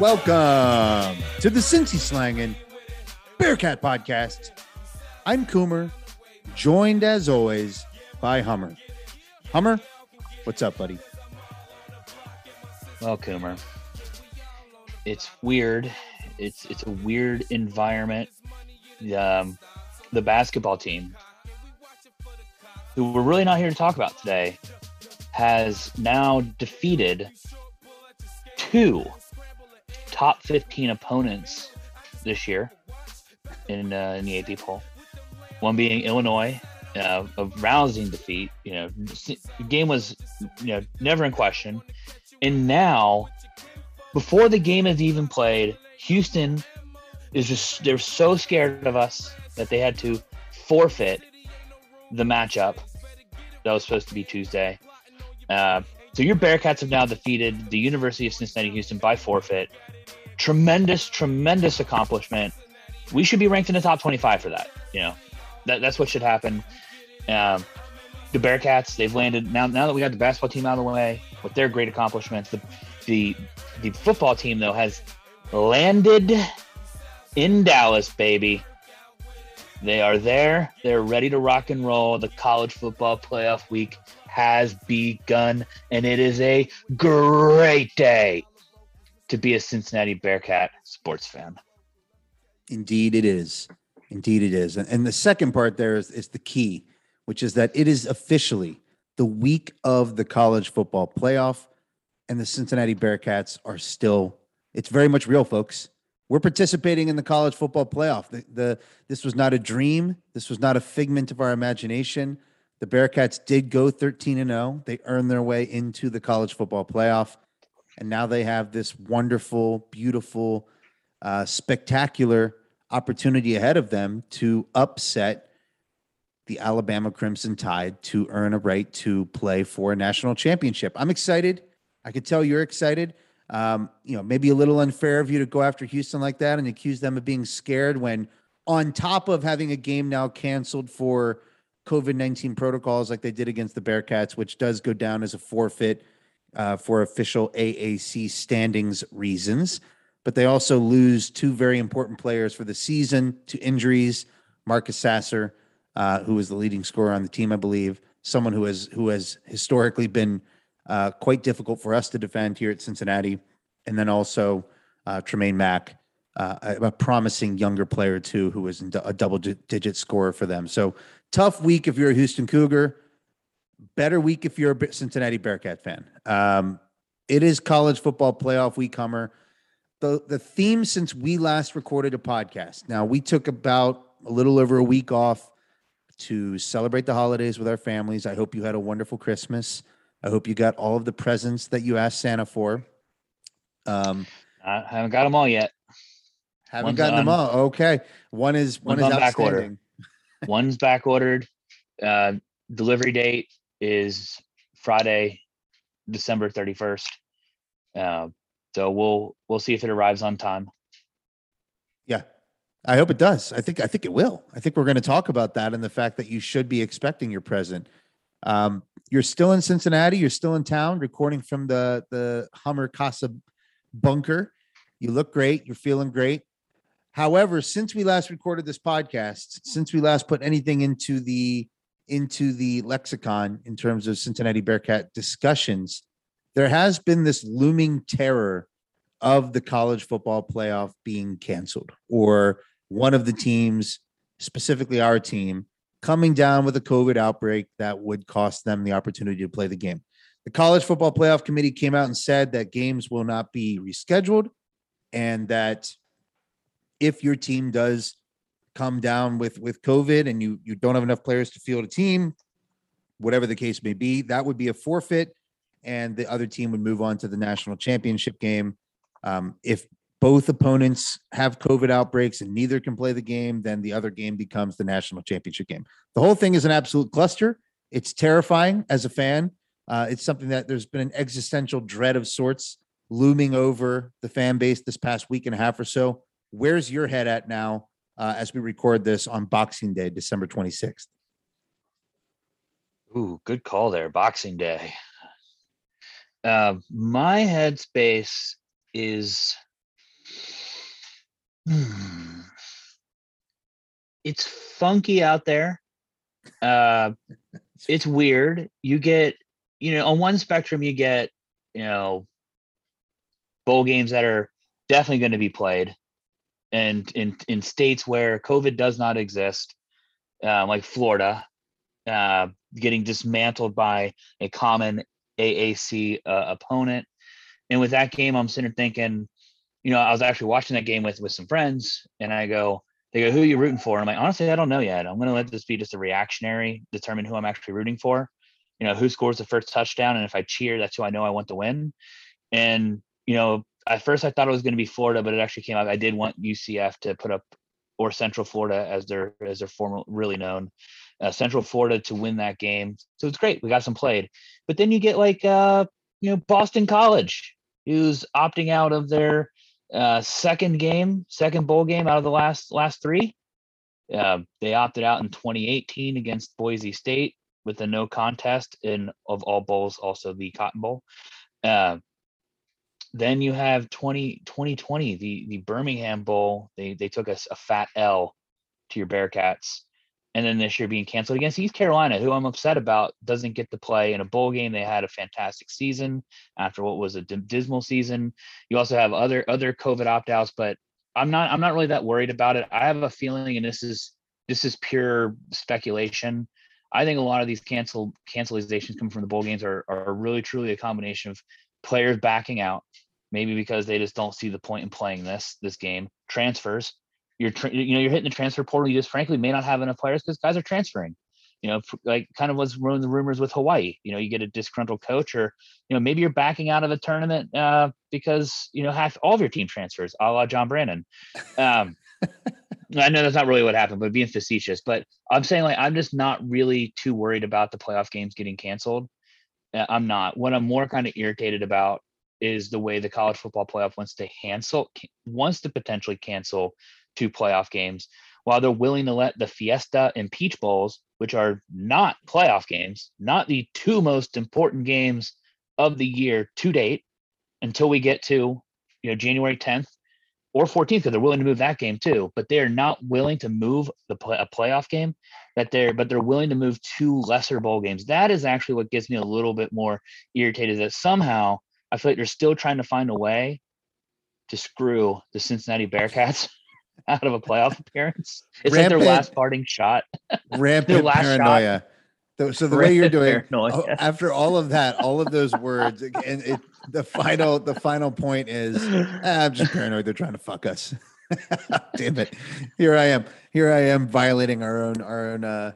Welcome to the Cincy Slangin' Bearcat Podcast. I'm Coomer, joined as always by Hummer. Hummer, what's up, buddy? Well, Coomer, it's weird. It's it's a weird environment. Um, the basketball team, who we're really not here to talk about today, has now defeated two top 15 opponents this year in uh, in the AP poll. One being Illinois, uh, a rousing defeat. You know, the game was you know never in question, and now before the game is even played, Houston is just they're so scared of us that they had to forfeit the matchup that was supposed to be Tuesday. Uh, so your Bearcats have now defeated the University of Cincinnati Houston by forfeit. Tremendous, tremendous accomplishment. We should be ranked in the top 25 for that. You know, that, that's what should happen. Um, the Bearcats, they've landed now. Now that we got the basketball team out of the way with their great accomplishments, the the the football team though has landed in Dallas, baby. They are there. They're ready to rock and roll. The college football playoff week has begun, and it is a great day to be a Cincinnati Bearcat sports fan. Indeed, it is. Indeed, it is. And, the second part there is, is the key, which is that it is officially the week of the college football playoff, and the Cincinnati Bearcats are still, it's very much real, folks. We're participating in the college football playoff. The, the this was not a dream. This was not a figment of our imagination. The Bearcats did go 13 and 0. They earned their way into the college football playoff. And now they have this wonderful, beautiful, uh, spectacular opportunity ahead of them to upset the Alabama Crimson Tide to earn a right to play for a national championship. I'm excited. I could tell you're excited. Um, you know, maybe a little unfair of you to go after Houston like that and accuse them of being scared when, on top of having a game now canceled for COVID 19 protocols like they did against the Bearcats, which does go down as a forfeit uh, for official AAC standings reasons. But they also lose two very important players for the season to injuries. Marcus Sasser, uh, was the leading scorer on the team, I believe, someone who has who has historically been uh, quite difficult for us to defend here at Cincinnati. And then also uh, Tramon Mark, uh, a, promising younger player too, who was a double digit scorer for them. So tough week if you're a Houston Cougar. Better week if you're a Cincinnati Bearcat fan. Um, it is college football playoff week, Hummer. The, the theme since we last recorded a podcast. Now, we took about a little over a week off to celebrate the holidays with our families. I hope you had a wonderful Christmas. I hope you got all of the presents that you asked Santa for. Um, I haven't got them all yet. Haven't One's gotten on, them all. Okay, one is one is on back order. One's back ordered. Uh, delivery date is Friday, December thirty first. Uh, so we'll we'll see if it arrives on time. Yeah, I hope it does. I think I think it will. I think we're going to talk about that and the fact that you should be expecting your present. Um, you're still in Cincinnati. You're still in town, recording from the the Hummer Casa bunker. You look great. You're feeling great. However, since we last recorded this podcast, since we last put anything into the into the lexicon in terms of Cincinnati Bearcat discussions, there has been this looming terror of the college football playoff being canceled or one of the teams, specifically our team, coming down with a COVID outbreak that would cost them the opportunity to play the game. The College Football Playoff Committee came out and said that games will not be rescheduled and that if your team does come down with with COVID and you you don't have enough players to field a team, whatever the case may be, that would be a forfeit and the other team would move on to the national championship game. Um, if both opponents have COVID outbreaks and neither can play the game, then the other game becomes the national championship game. The whole thing is an absolute cluster. It's terrifying as a fan. Uh, it's something that there's been an existential dread of sorts looming over the fan base this past week and a half or so. Where's your head at now uh, as we record this on Boxing Day, December 26th? Ooh, good call there. Boxing Day. Uh, my headspace is hmm, it's funky out there. Uh, it's weird. You get, you know, on one spectrum, you get, you know, bowl games that are definitely going to be played, and in in states where COVID does not exist, uh, like Florida, uh, getting dismantled by a common AAC uh, opponent. And with that game, I'm sitting there thinking, you know, I was actually watching that game with with some friends, and I go, they go, "Who are you rooting for?" And I'm like, honestly, I don't know yet. I'm going to let this be just a reactionary, determine who I'm actually rooting for. You know, who scores the first touchdown, and if I cheer, that's who I know I want to win. And you know, at first I thought it was going to be Florida, but it actually came out. I did want UCF to put up or Central Florida as they're as they're formal really known, uh, Central Florida to win that game. So it's great. We got some played, but then you get like uh, you know Boston College, who's opting out of their uh, second game, second bowl game out of the last last three. Uh, they opted out in 2018 against Boise State with a no contest in of all bowls, also the Cotton Bowl. Uh, then you have 20, 2020, the the Birmingham Bowl. They they took a, a fat L to your Bearcats, and then this year being canceled against East Carolina, who I'm upset about, doesn't get to play in a bowl game. They had a fantastic season after what was a dismal season. You also have other other COVID opt outs, but I'm not I'm not really that worried about it. I have a feeling, and this is this is pure speculation. I think a lot of these cancel cancelizations coming from the bowl games are are really truly a combination of players backing out, maybe because they just don't see the point in playing this this game. Transfers, you're tra- you know you're hitting the transfer portal. You just frankly may not have enough players because guys are transferring. You know, like kind of was running the rumors with Hawaii. You know, you get a disgruntled coach, or you know maybe you're backing out of a tournament uh, because you know half all of your team transfers, a la John Brandon. Um, I know that's not really what happened, but being facetious. But I'm saying like I'm just not really too worried about the playoff games getting canceled. Uh, I'm not. What I'm more kind of irritated about is the way the college football playoff wants to cancel, wants to potentially cancel two playoff games, while they're willing to let the Fiesta and Peach Bowls, which are not playoff games, not the two most important games of the year to date, until we get to you know January 10th or 14th, because they're willing to move that game too, but they're not willing to move the play, a playoff game that they're but they're willing to move two lesser bowl games. That is actually what gets me a little bit more irritated that somehow I feel like they're still trying to find a way to screw the Cincinnati Bearcats out of a playoff appearance. It's rampant, like their last parting shot. rampant last paranoia. Shot. So the way you're doing oh, after all of that, all of those words, and it, the final the final point is ah, I'm just paranoid. They're trying to fuck us. Damn it! Here I am. Here I am violating our own our own uh,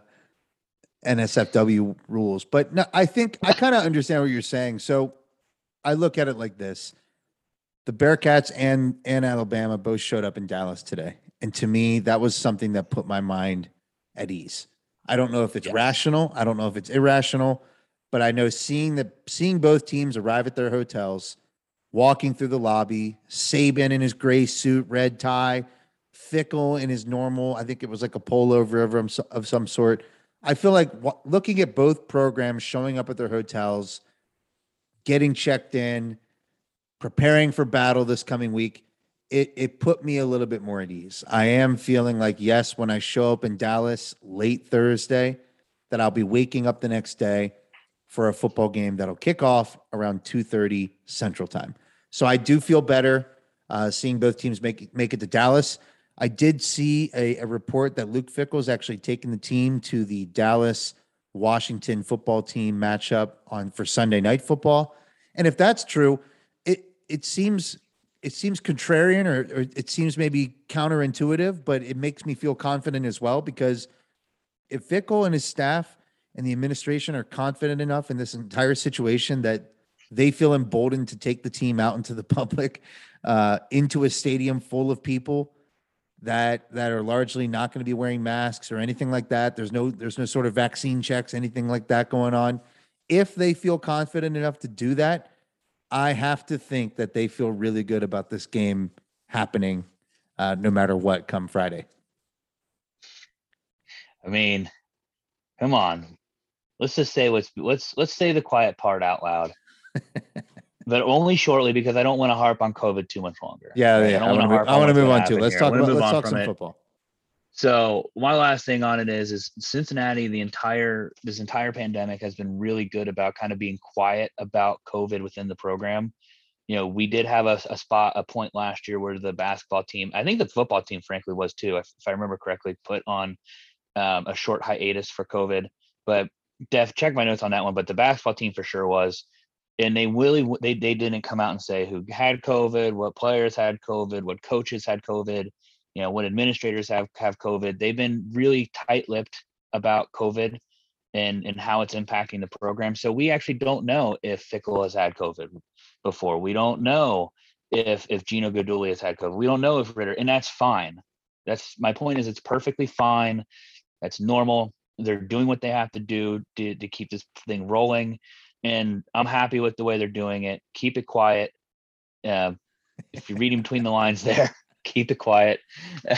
NSFW rules. But no, I think I kind of understand what you're saying. So I look at it like this: the Bearcats and and Alabama both showed up in Dallas today, and to me, that was something that put my mind at ease. I don't know if it's yeah. rational. I don't know if it's irrational, but I know seeing the seeing both teams arrive at their hotels walking through the lobby, Saban in his gray suit, red tie, Fickell in his normal, I think it was like a pullover of, of some sort. I feel like looking at both programs showing up at their hotels, getting checked in, preparing for battle this coming week, it, it put me a little bit more at ease. I am feeling like, yes, when I show up in Dallas late Thursday, that I'll be waking up the next day for a football game that'll kick off around 2:30 Central Time. So I do feel better uh, seeing both teams make make it to Dallas. I did see a, a report that Luke Fickell is actually taking the team to the Dallas Washington football team matchup on for Sunday night football. And if that's true, it seems it seems contrarian or, or it seems maybe counterintuitive, but it makes me feel confident as well because if Fickell and his staff and the administration are confident enough in this entire situation that they feel emboldened to take the team out into the public, uh, into a stadium full of people that that are largely not going to be wearing masks or anything like that. There's no there's no sort of vaccine checks, anything like that going on. If they feel confident enough to do that, I have to think that they feel really good about this game happening, uh, no matter what, come Friday. I mean, come on, let's just say what's let's let's say the quiet part out loud. but only shortly because I don't want to harp on COVID too much longer. Yeah, right? yeah. don't I want to move, I wanna move gonna on too. Let's here. talk about let's talk some it. football. So my last thing on it is is Cincinnati, the entire this entire pandemic has been really good about kind of being quiet about COVID within the program. You know, we did have a, a spot, a point last year where the basketball team, I think the football team, frankly, was too, if, if I remember correctly, put on um, a short hiatus for COVID. But Def, check my notes on that one. But the basketball team for sure was, and they really they they didn't come out and say who had COVID, what players had COVID, what coaches had COVID you know when administrators have have covid they've been really tight-lipped about covid and and how it's impacting the program. So we actually don't know if Fickell has had covid before. We don't know if if gino Guidugli has had covid. We don't know if ridder and that's fine. That's my point is it's perfectly fine. That's normal. They're doing what they have to do to, to keep this thing rolling and i'm happy with the way they're doing it. Keep it quiet. Uh, if you're reading between the lines there keep it quiet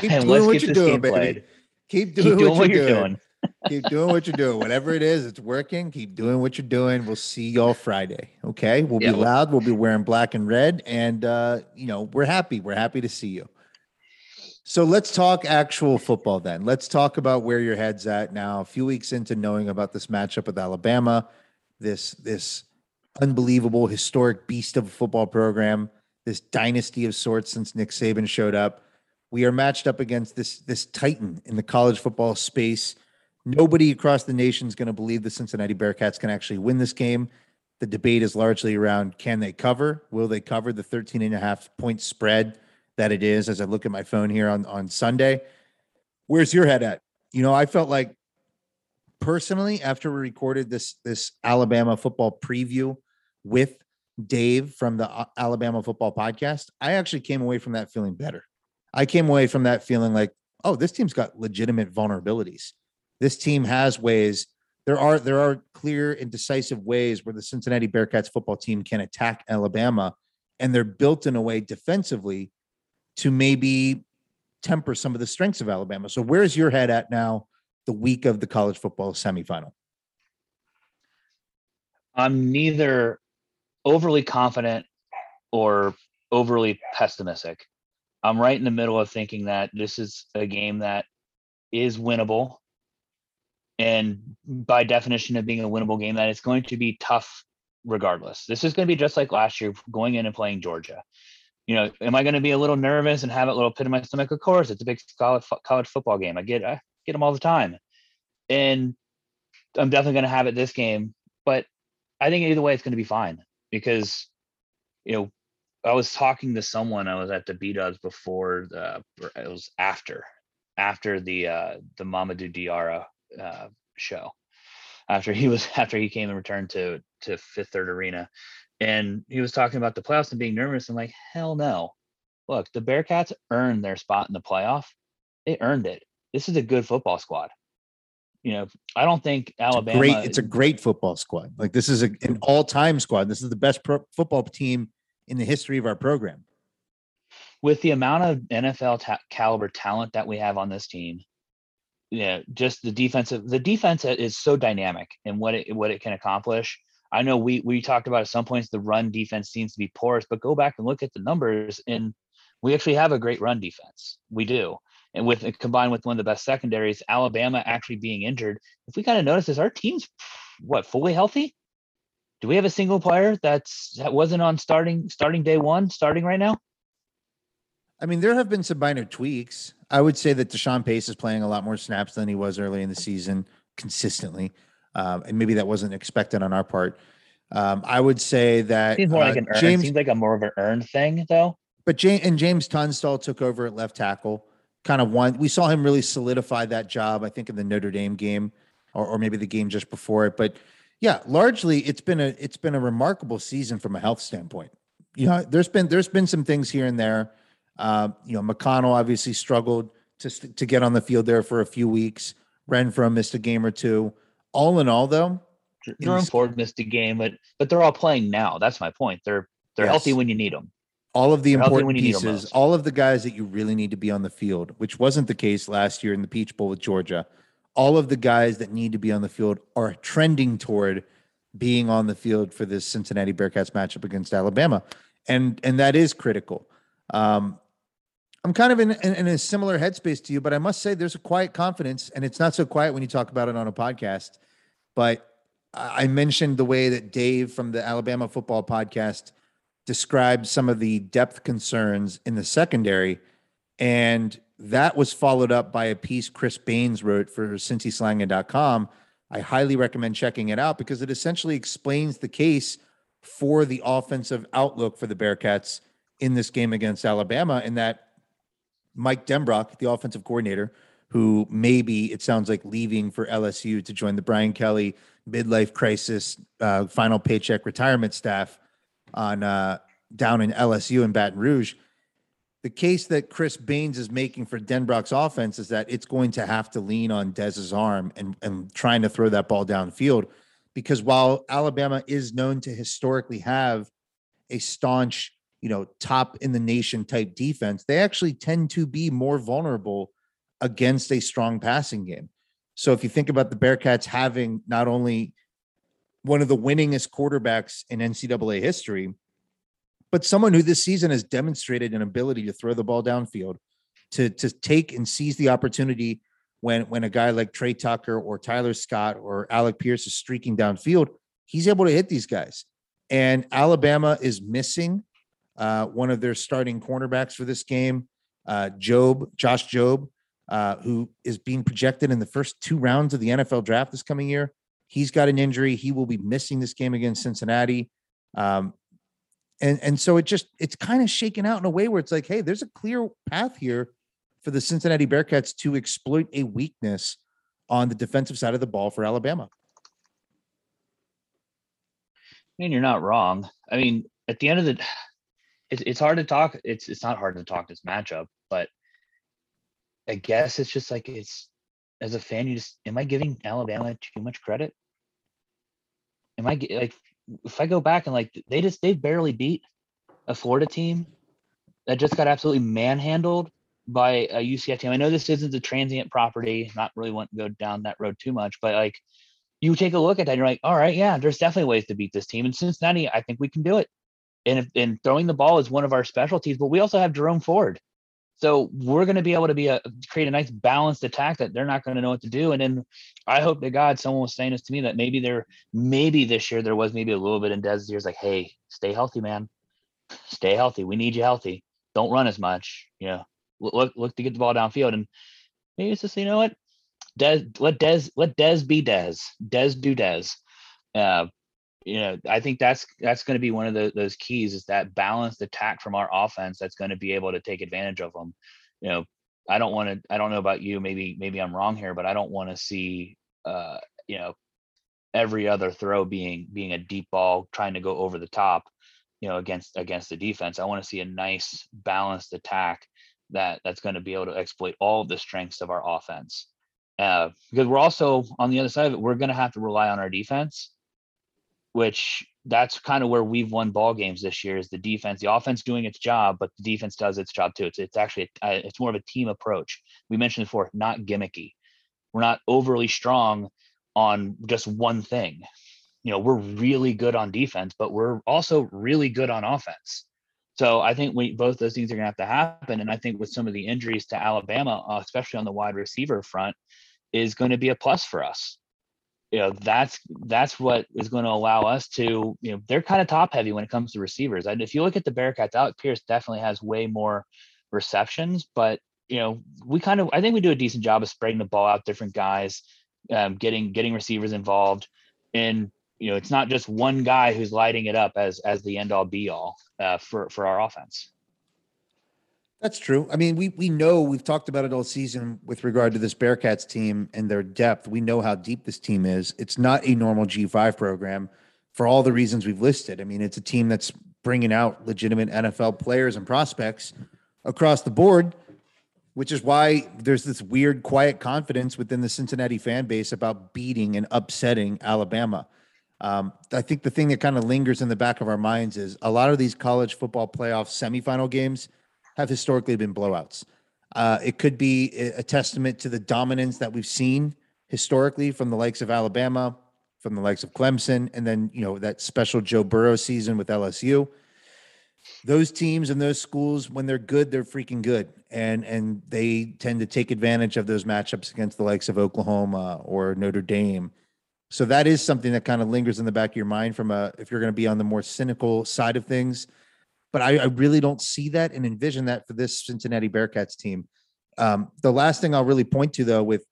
Keep and doing let's what get you're this doing, game baby. played. Keep doing, Keep doing what, you're, doing. doing. keep doing what you're doing. Whatever it is, it's working. Keep doing what you're doing. We'll see y'all Friday. Okay. We'll Yeah, be loud. We'll be wearing black and red. And uh, you know, we're happy. We're happy to see you. So let's talk actual football then. Let's talk about where your head's at now, a few weeks into knowing about this matchup with Alabama, this this unbelievable historic beast of a football program, this dynasty of sorts since Nick Saban showed up. We are matched up against this this titan in the college football space. Nobody across the nation is going to believe the Cincinnati Bearcats can actually win this game. The debate is largely around can they cover? Will they cover the 13 and a half point spread that it is as I look at my phone here on, on Sunday? Where's your head at? You know, I felt like personally after we recorded this this Alabama football preview with Dave from the uh, Alabama football podcast, I actually came away from that feeling better. I came away from that feeling like, oh, this team's got legitimate vulnerabilities. This team has ways. There are there are clear and decisive ways where the Cincinnati Bearcats football team can attack Alabama, and they're built in a way defensively to maybe temper some of the strengths of Alabama. So where's your head at now, the week of the college football semifinal? I'm neither overly confident or overly pessimistic. I'm right in the middle of thinking that this is a game that is winnable. And by definition of being a winnable game, that it's going to be tough regardless. This is going to be just like last year going in and playing Georgia. You know, am I going to be a little nervous and have a little pit in my stomach? Of course, it's a big college college football game. I get I get them all the time, and I'm definitely going to have it this game. But I think either way, it's going to be fine because, you know, I was talking to someone. I was at the B Dubs before the. It was after, after the uh the Mamadou Diarra uh, show, after he was after he came and returned to to Fifth Third Arena, and he was talking about the playoffs and being nervous. I'm like, hell no. Look, the Bearcats earned their spot in the playoff. They earned it. This is a good football squad. You know, I don't think It's Alabama. great. It's a great football squad. Like this is a, an all-time squad. This is the best pro- football team in the history of our program. with the amount of NFL ta- caliber talent that we have on this team, yeah, just the defensive the defense is so dynamic and what it what it can accomplish. I know we we talked about at some points the run defense seems to be porous, but go back and look at the numbers and we actually have a great run defense. We do. And with combined with one of the best secondaries, Alabama actually being injured, if we kind of notice this, our team's what fully healthy. Do we have a single player that's that wasn't on starting starting day one, starting right now? I mean, there have been some minor tweaks. I would say that Deshawn Pace is playing a lot more snaps than he was early in the season consistently. Um, and maybe that wasn't expected on our part. Um, I would say that Seems more like uh, an earn. James, Seems like a more of an earned thing, though. but James and James Tunstall took over at left tackle. Kind of one. We saw him really solidify that job. I think in the Notre Dame game, or, or maybe the game just before it. But yeah, largely it's been a it's been a remarkable season from a health standpoint. You know, there's been there's been some things here and there. Uh, you know, McConnell obviously struggled to to get on the field there for a few weeks. Renfro missed a game or two. All in all, though, Jerome Ford missed a game, but but they're all playing now. That's my point. They're they're healthy when you need them. All of the They're important when you need 'em pieces, all of the guys that you really need to be on the field, which wasn't the case last year in the Peach Bowl with Georgia. All of the guys that need to be on the field are trending toward being on the field for this Cincinnati Bearcats matchup against Alabama, and and that is critical. Um, I'm kind of in, in, in a similar headspace to you, but I must say there's a quiet confidence, and it's not so quiet when you talk about it on a podcast. But I mentioned the way that Dave from the Alabama Football Podcast described some of the depth concerns in the secondary, and that was followed up by a piece Chris Baines wrote for CincySlangin.com. I highly recommend checking it out because it essentially explains the case for the offensive outlook for the Bearcats in this game against Alabama, and that Mike Denbrock, the offensive coordinator, who maybe it sounds like leaving for LSU to join the Brian Kelly midlife crisis, uh, final paycheck retirement staff on uh, down in LSU in Baton Rouge. The case that Chris Baines is making for Denbrock's offense is that it's going to have to lean on Dez's arm and, and trying to throw that ball downfield. Because while Alabama is known to historically have a staunch you know, top in the nation type defense, they actually tend to be more vulnerable against a strong passing game. So if you think about the Bearcats having not only one of the winningest quarterbacks in NCAA history, but someone who this season has demonstrated an ability to throw the ball downfield, to to take and seize the opportunity when when a guy like Tre Tucker or Tyler Scott or Alec Pierce is streaking downfield, he's able to hit these guys. And Alabama is missing uh, one of their starting cornerbacks for this game, uh, Jobe, Josh Jobe, uh, who is being projected in the first two rounds of the NFL draft this coming year. He's got an injury. He will be missing this game against Cincinnati. Um, and and so it just it's kind of shaken out in a way where it's like, hey, there's a clear path here for the Cincinnati Bearcats to exploit a weakness on the defensive side of the ball for Alabama. I mean, you're not wrong. I mean, at the end of the it's it's hard to talk. It's it's not hard to talk this matchup, but I guess it's just like it's as a fan, you just am I giving Alabama too much credit? Am I like if I go back and like they just they barely beat a Florida team that just got absolutely manhandled by a UCF team. I know this isn't a transient property, not really want to go down that road too much, but like you take a look at that, and you're like, all right, yeah, there's definitely ways to beat this team. And Cincinnati, I think we can do it and if, and throwing the ball is one of our specialties, but we also have Jerome Ford. So we're going to be able to be a create a nice balanced attack that they're not going to know what to do. And then I hope to God someone was saying this to me that maybe there maybe this year there was maybe a little bit in Dez's ears like, hey, stay healthy, man. Stay healthy. We need you healthy. Don't run as much. You know, look look to get the ball downfield. And maybe it's just you know what, Dez let Dez let Dez be Dez. Dez do Dez. Uh, you know, I think that's that's going to be one of the, those keys is that balanced attack from our offense that's going to be able to take advantage of them. You know, I don't want to. I don't know about you. Maybe maybe I'm wrong here, but I don't want to see uh, you know every other throw being being a deep ball trying to go over the top. You know, against against the defense, I want to see a nice balanced attack that that's going to be able to exploit all the strengths of our offense. Uh, because we're also on the other side of it, we're going to have to rely on our defense which that's kind of where we've won ball games this year is the defense. The offense doing its job but the defense does its job too. It's, it's actually a, it's more of a team approach. We mentioned before not gimmicky. We're not overly strong on just one thing. You know we're really good on defense but we're also really good on offense. So i think we both those things are going to have to happen and i think with some of the injuries to alabama uh, especially on the wide receiver front is going to be a plus for us you know that's that's what is going to allow us to you know they're kind of top heavy when it comes to receivers and if you look at the bearcats alec pierce definitely has way more receptions but you know we kind of i think we do a decent job of spreading the ball out different guys um, getting getting receivers involved and you know it's not just one guy who's lighting it up as as the end all be all uh, for for our offense that's true. I mean, we we know we've talked about it all season with regard to this Bearcats team and their depth. We know how deep this team is. It's not a normal G5 program for all the reasons we've listed. I mean, it's a team that's bringing out legitimate NFL players and prospects across the board, which is why there's this weird quiet confidence within the Cincinnati fan base about beating and upsetting Alabama. Um, I think the thing that kind of lingers in the back of our minds is a lot of these college football playoff semifinal games – have historically been blowouts. Uh, it could be a testament to the dominance that we've seen historically from the likes of Alabama, from the likes of Clemson, and then you know that special Joe Burrow season with LSU. Those teams and those schools, when they're good, they're freaking good, and and they tend to take advantage of those matchups against the likes of Oklahoma or Notre Dame. So that is something that kind of lingers in the back of your mind from a if you're going to be on the more cynical side of things. But I, I really don't see that and envision that for this Cincinnati Bearcats team. Um, the last thing I'll really point to though, with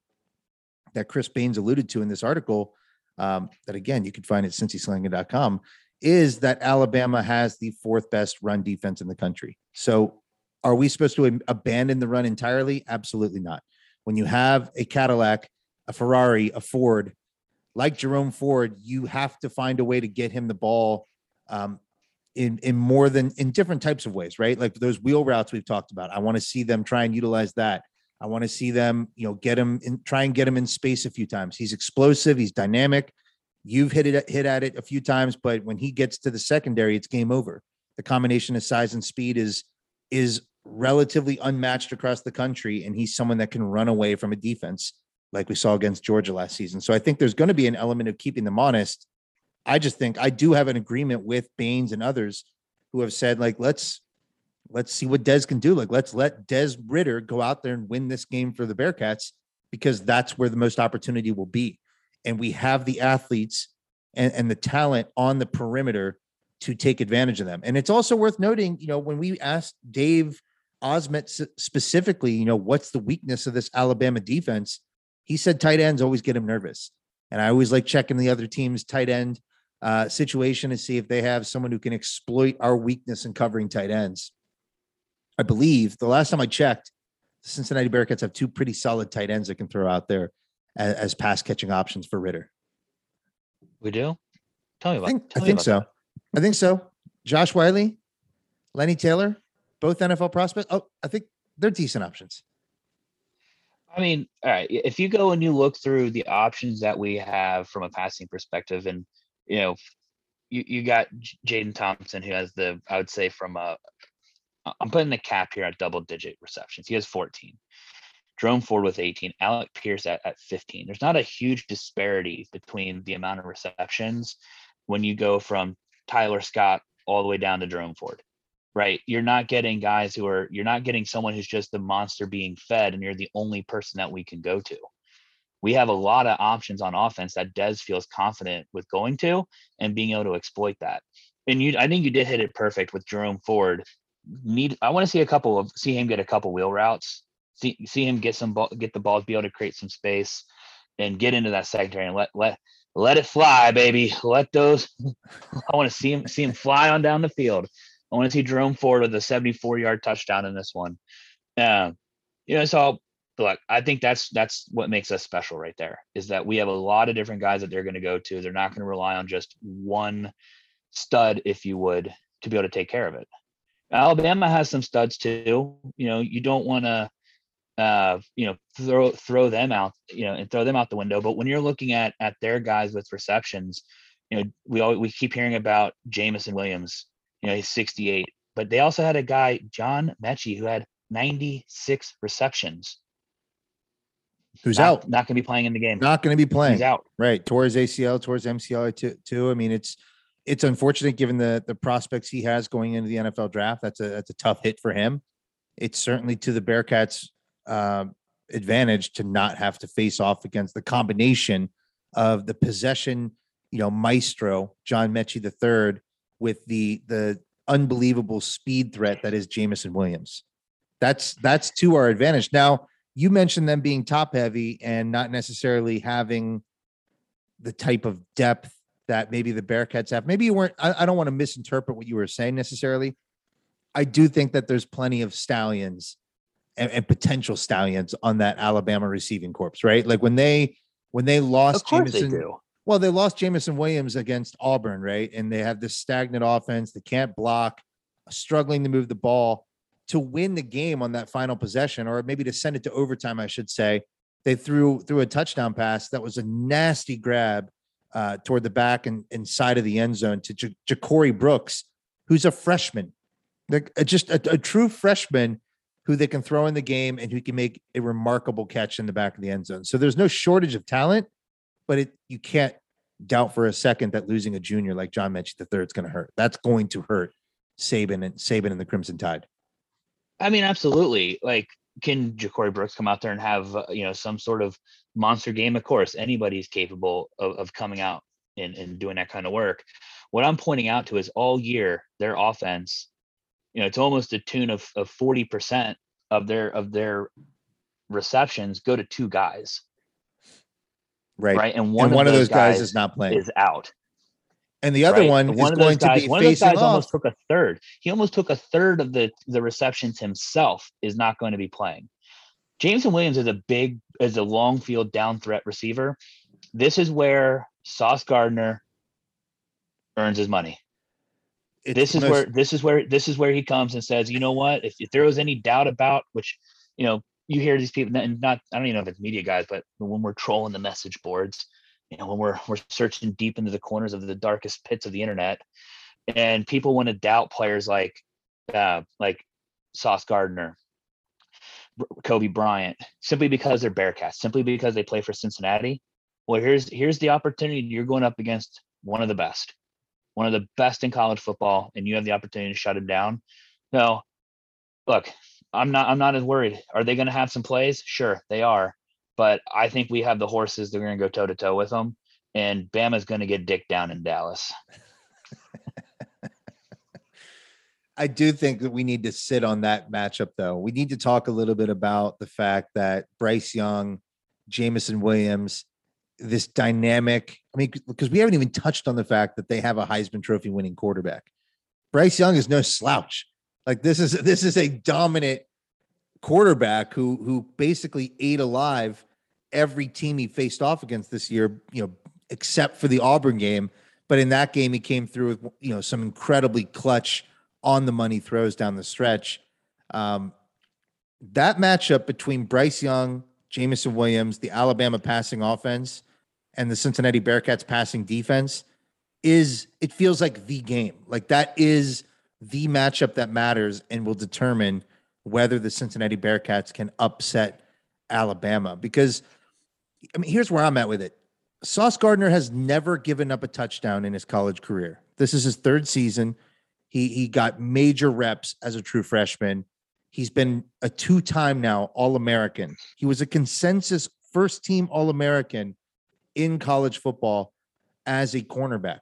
that Chris Baines alluded to in this article, um, that again you can find at cincyslangin.com, is that Alabama has the fourth best run defense in the country. So are we supposed to abandon the run entirely? Absolutely not. When you have a Cadillac, a Ferrari, a Ford, like Jerome Ford, you have to find a way to get him the ball um, in in more than in different types of ways, right? Like those wheel routes we've talked about. I want to see them try and utilize that. I want to see them, you know, get him in, try and get him in space a few times. He's explosive. He's dynamic. You've hit it hit at it a few times, but when he gets to the secondary, it's game over. The combination of size and speed is is relatively unmatched across the country, and he's someone that can run away from a defense like we saw against Georgia last season. So I think there's going to be an element of keeping them honest. I just think I do have an agreement with Baines and others who have said, like, let's let's see what Dez can do. Like, let's let Dez Ridder go out there and win this game for the Bearcats because that's where the most opportunity will be. And we have the athletes and, and the talent on the perimeter to take advantage of them. And it's also worth noting, you know, when we asked Dave Osmet specifically, you know, what's the weakness of this Alabama defense? He said tight ends always get him nervous. And I always like checking the other team's tight end uh, situation to see if they have someone who can exploit our weakness in covering tight ends. I believe the last time I checked, the Cincinnati Bearcats have two pretty solid tight ends that can throw out there as, as pass catching options for Ridder. We do. Tell me about. I think, I think so. that. I think so. Josh Whyle, Lenny Taylor, both NFL prospects. Oh, I think they're decent options. I mean, all right. If you go and you look through the options that we have from a passing perspective, and you know, you you got Jadon Thompson, who has the I would say from a I'm putting the cap here at double digit receptions. He has 14. Jerome Ford with 18, Alec Pierce at, at 15. There's not a huge disparity between the amount of receptions when you go from Tyler Scott all the way down to Jerome Ford, right? You're not getting guys who are, you're not getting someone who's just the monster being fed and you're the only person that we can go to. We have a lot of options on offense that Dez feels confident with going to and being able to exploit that. And you, I think you did hit it perfect with Jerome Ford. Need I want to see a couple of see him get a couple wheel routes, see see him get some ball, get the balls, be able to create some space, and get into that secondary and let let let it fly, baby. Let those. I want to see him see him fly on down the field. I want to see Jerome Ford with a 74 yard touchdown in this one. Yeah, you know, so look, I think that's that's what makes us special right there is that we have a lot of different guys that they're going to go to. They're not going to rely on just one stud, if you would, to be able to take care of it. Alabama has some studs too. You know, you don't want to, uh, you know, throw throw them out, you know, and throw them out the window. But when you're looking at at their guys with receptions, you know, we all we keep hearing about Jameson Williams. You know, he's 68, but they also had a guy, John Metchie, who had 96 receptions. Who's not, out? Not going to be playing in the game. Not going to be playing. He's out. Right. Towards ACL, towards MCL too, too. I mean, it's it's unfortunate given the the prospects he has going into the NFL draft. That's a that's a tough hit for him. It's certainly to the Bearcats' uh, advantage to not have to face off against the combination of the possession, you know, maestro John Metchie III with the the unbelievable speed threat that is Jameson Williams. That's that's to our advantage. Now, you mentioned them being top heavy and not necessarily having the type of depth that maybe the Bearcats have. Maybe you weren't, I, I don't want to misinterpret what you were saying necessarily. I do think that there's plenty of stallions and, and potential stallions on that Alabama receiving corps, right? Like when they when they lost Jameson, they do. well, they lost Jameson Williams against Auburn, right? And they have this stagnant offense. They can't block, struggling to move the ball to win the game on that final possession, or maybe to send it to overtime, I should say. They threw threw a touchdown pass that was a nasty grab uh, toward the back and inside of the end zone to J- Ja'Corey Brooks, who's a freshman, like just a, a true freshman who they can throw in the game and who can make a remarkable catch in the back of the end zone. So there's no shortage of talent, but it you can't doubt for a second that losing a junior like John Metchie the third is going to hurt. That's going to hurt Saban and Saban and the Crimson Tide. I mean, absolutely. Like, can Ja'Corey Brooks come out there and have uh, you know some sort of monster game? Of course, anybody's capable of, of coming out and, and doing that kind of work. What I'm pointing out to is all year their offense, you know, it's almost a tune of of 40% of their of their receptions go to two guys. Right. Right. And And one, one, of, those those guys, guys is not playing. is out. And the other right? one And is of going those guys, to be one of those guys off. almost took a third. He almost took a third of the the receptions himself. Is not going to be playing. Jameson Williams is a big, is a long field down threat receiver. This is where Sauce Gardner earns his money. It's this is almost- where this is where this is where he comes and says, you know what? If, if there was any doubt about which, you know, you hear these people and not I don't even know if it's media guys, but when we're trolling the message boards, you know, when we're we're searching deep into the corners of the darkest pits of the internet, and people want to doubt players like uh like Sauce Gardner, Coby Bryant, simply because they're Bearcats, simply because they play for Cincinnati. Well, here's here's the opportunity. You're going up against one of the best one of the best in college football, and you have the opportunity to shut him down. No, look, I'm not I'm not as worried. Are they going to have some plays? Sure, they are. But I think we have the horses. They're going to go toe to toe with them, and Bama's going to get dick down in Dallas. I do think that we need to sit on that matchup, though. We need to talk a little bit about the fact that Bryce Young, Jameson Williams, this dynamic. I mean, because we haven't even touched on the fact that they have a Heisman Trophy winning quarterback. Bryce Young is no slouch. Like this is this is a dominant quarterback who who basically ate alive every team he faced off against this year. You know, except for the Auburn game. But in that game, he came through with you know some incredibly clutch on the money throws down the stretch. Um, that matchup between Bryce Young, Jameson Williams, the Alabama passing offense, and the Cincinnati Bearcats passing defense is it feels like the game. Like that is the matchup that matters and will determine whether the Cincinnati Bearcats can upset Alabama. Because I mean, here's where I'm at with it. Sauce Gardner has never given up a touchdown in his college career. This is his third season. He he got major reps as a true freshman. He's been a two-time now All-American. He was a consensus first-team All-American in college football as a cornerback.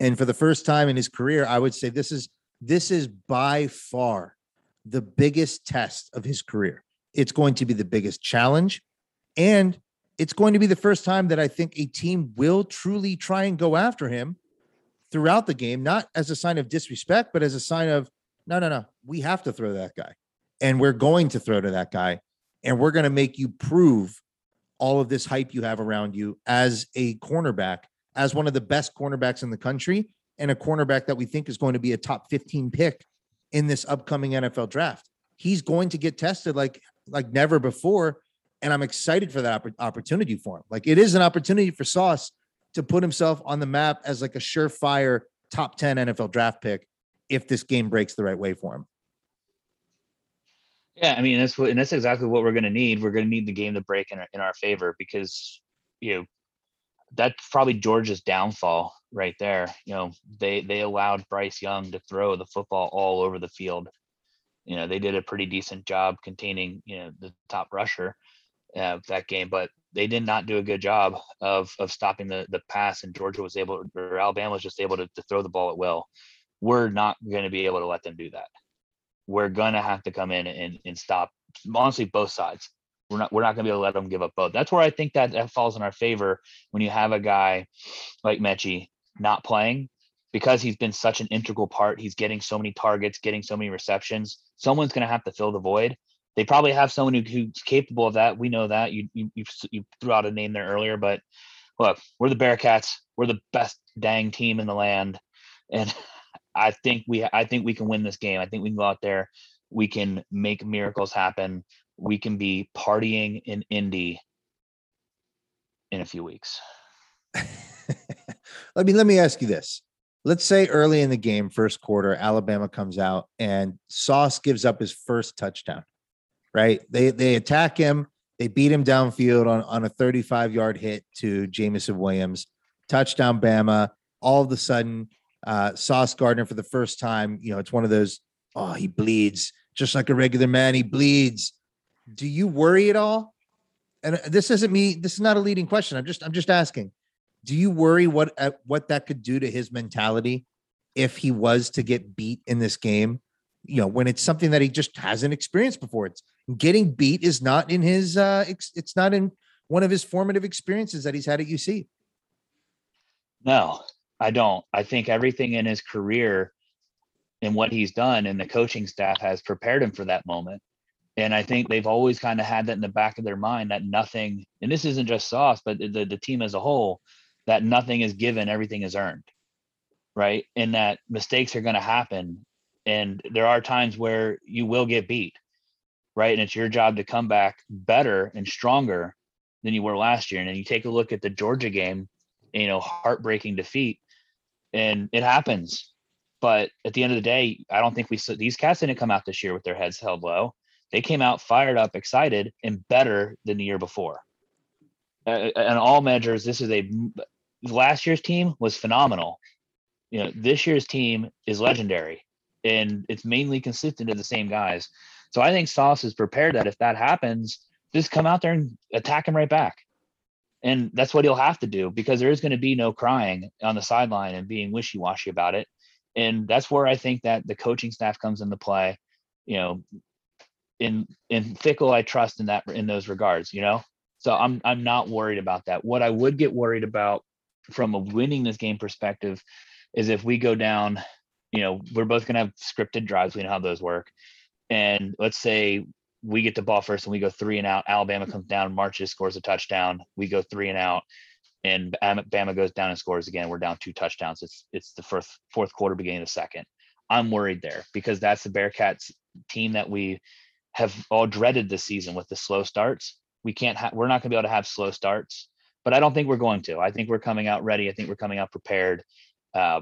And for the first time in his career, I would say this is this is by far the biggest test of his career. It's going to be the biggest challenge and it's going to be the first time that I think a team will truly try and go after him throughout the game, not as a sign of disrespect, but as a sign of no, no, no, we have to throw that guy. And we're going to throw to that guy. And we're going to make you prove all of this hype you have around you as a cornerback, as one of the best cornerbacks in the country, and a cornerback that we think is going to be a top 15 pick in this upcoming NFL draft. He's going to get tested like like never before. And I'm excited for that oppor- opportunity for him. Like it is an opportunity for Sauce to put himself on the map as like a surefire top 10 NFL draft pick if this game breaks the right way for him. Yeah, I mean that's what, and that's exactly what we're going to need. We're going to need the game to break in our, in our favor because you know that's probably Georgia's downfall right there. You know, they they allowed Bryce Young to throw the football all over the field. You know, they did a pretty decent job containing you know the top rusher uh, that game, but they did not do a good job of of stopping the the pass. And Georgia was able, or Alabama was just able to, to throw the ball at will. We're not going to be able to let them do that we're gonna have to come in and, and stop honestly both sides. We're not we're not gonna be able to let them give up both. That's where I think that, that falls in our favor when you have a guy like Metchie not playing because he's been such an integral part. He's getting so many targets, getting so many receptions. Someone's gonna have to fill the void. They probably have someone who, who's capable of that. We know that. You, you you you threw out a name there earlier, but look, we're the Bearcats. We're the best dang team in the land, and I think we I think we can win this game. I think we can go out there, we can make miracles happen. We can be partying in Indy in a few weeks. let me let me ask you this. Let's say early in the game, first quarter, Alabama comes out and Sauce gives up his first touchdown. Right? They they attack him, they beat him downfield on, on a 35 yard hit to Jameson Williams. touchdown Bama. All of a sudden, uh, Sauce Gardner for the first time, you know, it's one of those, oh, he bleeds just like a regular man. He bleeds. Do you worry at all? And uh, this isn't me. This is not a leading question. I'm just, I'm just asking. Do you worry what uh, what that could do to his mentality if he was to get beat in this game? You know, when it's something that he just hasn't experienced before. It's getting beat is not in his. uh ex, It's not in one of his formative experiences that he's had at UC. No, I don't. I think everything in his career and what he's done and the coaching staff has prepared him for that moment. And I think they've always kind of had that in the back of their mind that nothing, and this isn't just Sauce, but the, the team as a whole, that nothing is given, everything is earned. Right. And that mistakes are going to happen. And there are times where you will get beat. Right. And it's your job to come back better and stronger than you were last year. And then you take a look at the Georgia game, you know, heartbreaking defeat and it happens. But at the end of the day, I don't think we these cats didn't come out this year with their heads held low. They came out fired up, excited, and better than the year before. And all measures, this is a last year's team was phenomenal. You know, this year's team is legendary, and it's mainly consistent of the same guys. So I think Sauce is prepared that if that happens, just come out there and attack him right back and that's what he'll have to do because there is going to be no crying on the sideline and being wishy-washy about it and that's where i think that the coaching staff comes into play you know in in Fickell i trust in that in those regards you know so i'm i'm not worried about that what i would get worried about from a winning this game perspective is if we go down you know we're both going to have scripted drives we know how those work and let's say we get the ball first and we go three and out. Alabama comes down, marches, scores a touchdown. We go three and out, and Bama goes down and scores again. We're down two touchdowns. It's it's the first fourth quarter, beginning of the second. I'm worried there because that's the Bearcats team that we have all dreaded this season with the slow starts. We can't have we're not gonna be able to have slow starts, but I don't think we're going to. I think we're coming out ready. I think we're coming out prepared. Uh,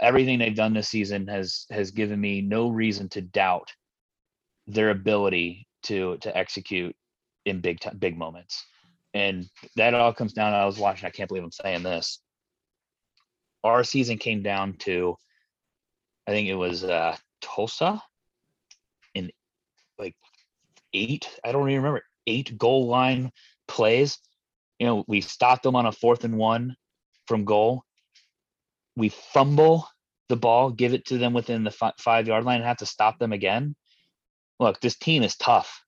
everything they've done this season has has given me no reason to doubt their ability to to execute in big t- big moments and that all comes down i was watching i can't believe i'm saying this our season came down to i think it was uh tulsa like eight i don't even remember eight goal line plays you know we stopped them on a fourth and one from goal we fumble the ball give it to them within the f- five yard line and have to stop them again look, this team is tough.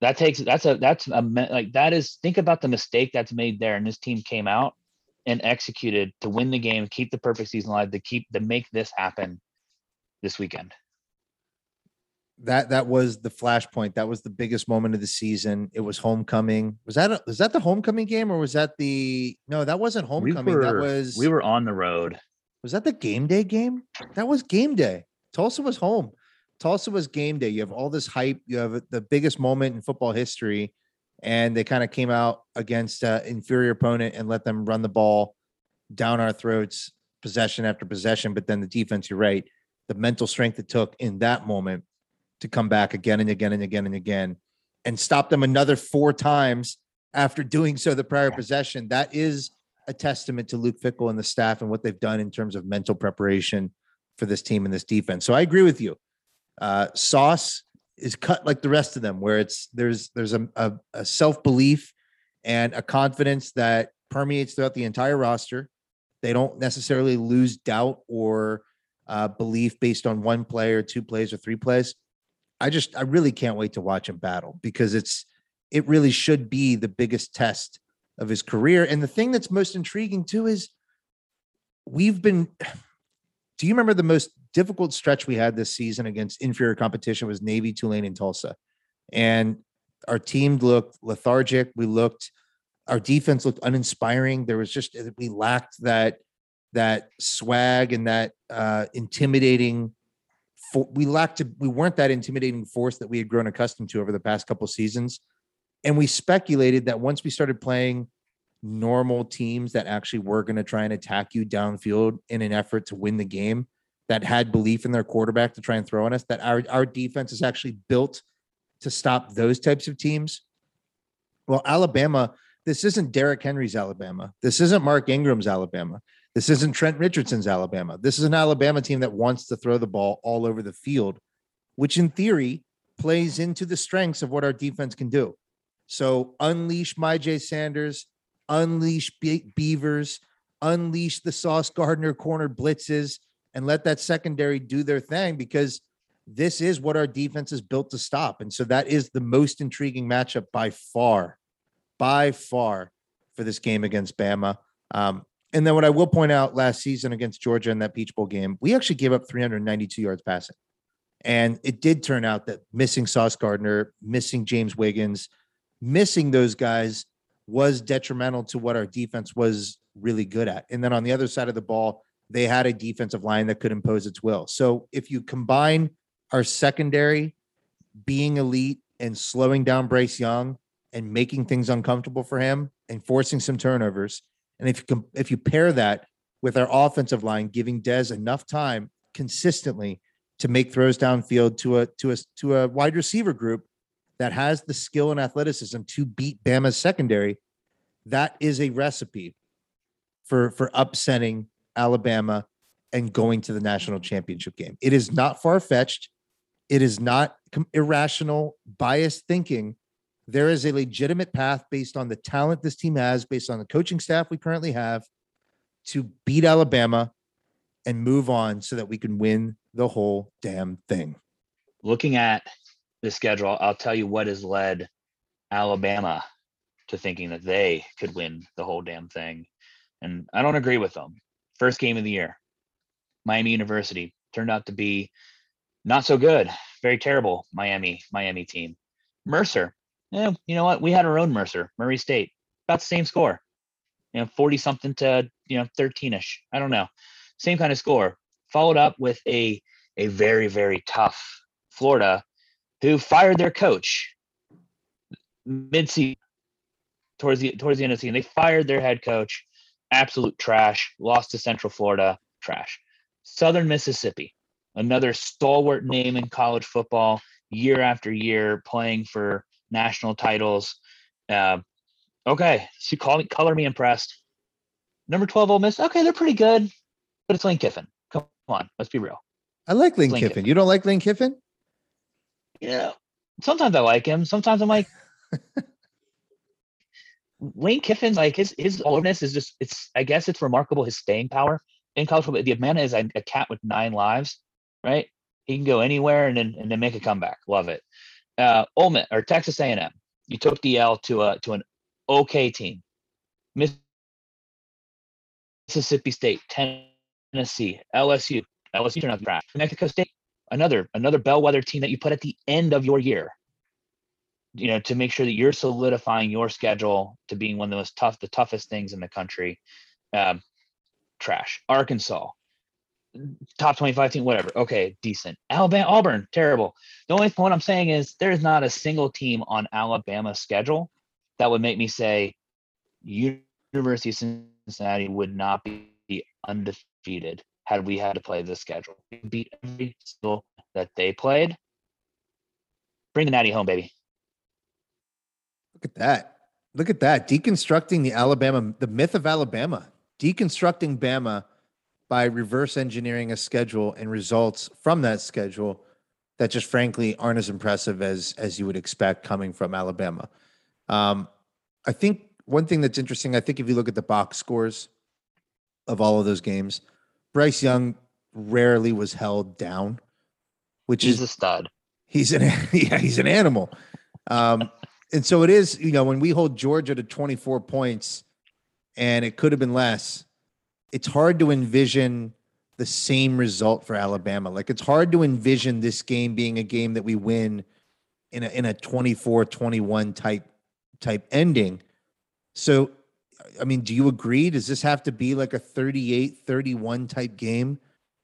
That takes that's a that's a like that is think about the mistake that's made there, and this team came out and executed to win the game, keep the perfect season alive, to keep to make this happen this weekend. That that was the flashpoint. That was the biggest moment of the season. It was homecoming. Was that a, was that the homecoming game or was that the no? That wasn't homecoming. We were, that was we were on the road. Was that the game day game? That was game day. Tulsa was home. Tulsa was game day. You have all this hype. You have the biggest moment in football history, and they kind of came out against an inferior opponent and let them run the ball down our throats, possession after possession. But then the defense, you're right, the mental strength it took in that moment to come back again and again and again and again and stop them another four times after doing so the prior possession. That is a testament to Luke Fickell and the staff and what they've done in terms of mental preparation for this team and this defense. So I agree with you. Uh, Sauce is cut like the rest of them, where it's there's there's a, a, a self belief and a confidence that permeates throughout the entire roster. They don't necessarily lose doubt or uh, belief based on one play or two plays or three plays. I just I really can't wait to watch him battle because it's it really should be the biggest test of his career. And the thing that's most intriguing too is we've been do you remember the most difficult stretch we had this season against inferior competition was Navy, Tulane, and Tulsa. And our team looked lethargic. We looked, our defense looked uninspiring. There was just we lacked that that swag and that uh, intimidating. For, we lacked. We weren't that intimidating force that we had grown accustomed to over the past couple seasons. And we speculated that once we started playing normal teams that actually were going to try and attack you downfield in an effort to win the game that had belief in their quarterback to try and throw on us that our, our defense is actually built to stop those types of teams well alabama this isn't Derrick Henry's Alabama. This isn't Mark Ingram's Alabama. This isn't Trent Richardson's Alabama. This is an Alabama team that wants to throw the ball all over the field, which in theory plays into the strengths of what our defense can do. So unleash Myjai Sanders, unleash Be- Beavers, unleash the Sauce Gardner corner blitzes, and let that secondary do their thing because this is what our defense is built to stop. And so that is the most intriguing matchup by far, by far for this game against Bama. Um, and then what I will point out last season against Georgia in that Peach Bowl game, we actually gave up 392 yards passing. And it did turn out that missing Sauce Gardner, missing James Wiggins, missing those guys was detrimental to what our defense was really good at. And then on the other side of the ball, they had a defensive line that could impose its will. So if you combine our secondary being elite and slowing down Bryce Young and making things uncomfortable for him and forcing some turnovers, and if you com- if you pair that with our offensive line giving Dez enough time consistently to make throws downfield to a to a to a wide receiver group that has the skill and athleticism to beat Bama's secondary, that is a recipe for for upsetting Alabama and going to the national championship game. It is not far fetched. It is not irrational, biased thinking. There is a legitimate path based on the talent this team has, based on the coaching staff we currently have, to beat Alabama and move on so that we can win the whole damn thing. Looking at the schedule, I'll tell you what has led Alabama to thinking that they could win the whole damn thing. And I don't agree with them. First game of the year, Miami University turned out to be not so good, very terrible Miami Miami team. Mercer, yeah, you know what? We had our own Mercer, Murray State, about the same score, you know, forty something to you know thirteen ish. I don't know, same kind of score. Followed up with a a very very tough Florida, who fired their coach mid season towards the towards the end of the season. They fired their head coach, absolute trash. Lost to Central Florida, trash. Southern Mississippi, another stalwart name in college football, year after year playing for national titles. Uh, okay, so call me, color me impressed. Number 12 Ole Miss, okay, they're pretty good, but it's Lane Kiffin. Come on, let's be real. I like Lane, Lane Kiffin. Kiffin. You don't like Lane Kiffin? Yeah, sometimes I like him. Sometimes I'm like, Lane Kiffin's like his his allness is just it's I guess it's remarkable his staying power in college football. The man is a, a cat with nine lives, right? He can go anywhere and then and then make a comeback. Love it. Uh, Ole Miss or Texas A&M. You took DL to a to an okay team. Mississippi State, Tennessee, LSU. LSU turned out trash. Mexico State, another another bellwether team that you put at the end of your year you know to make sure that you're solidifying your schedule to being one of the most tough the toughest things in the country um, trash arkansas top 25 team whatever. Okay decent. Alabama auburn terrible. The only point i'm saying is there's not a single team on alabama's schedule that would make me say university of cincinnati would not be undefeated had we had to play this schedule. We beat every single that they played. Bring the natty home baby. Look at that. Look at that. Deconstructing the Alabama, the myth of Alabama, deconstructing Bama by reverse engineering a schedule and results from that schedule that just frankly aren't as impressive as as you would expect coming from Alabama. Um, I think one thing that's interesting, I think if you look at the box scores of all of those games, Bryce Young rarely was held down, which he's is a stud He's an yeah, he's an animal. Um, and so it is, you know, when we hold Georgia to 24 points and it could have been less, it's hard to envision the same result for Alabama. Like it's hard to envision this game being a game that we win in a in a 24-21 type type ending. So I mean, do you agree? Does this have to be like a 38-31 type game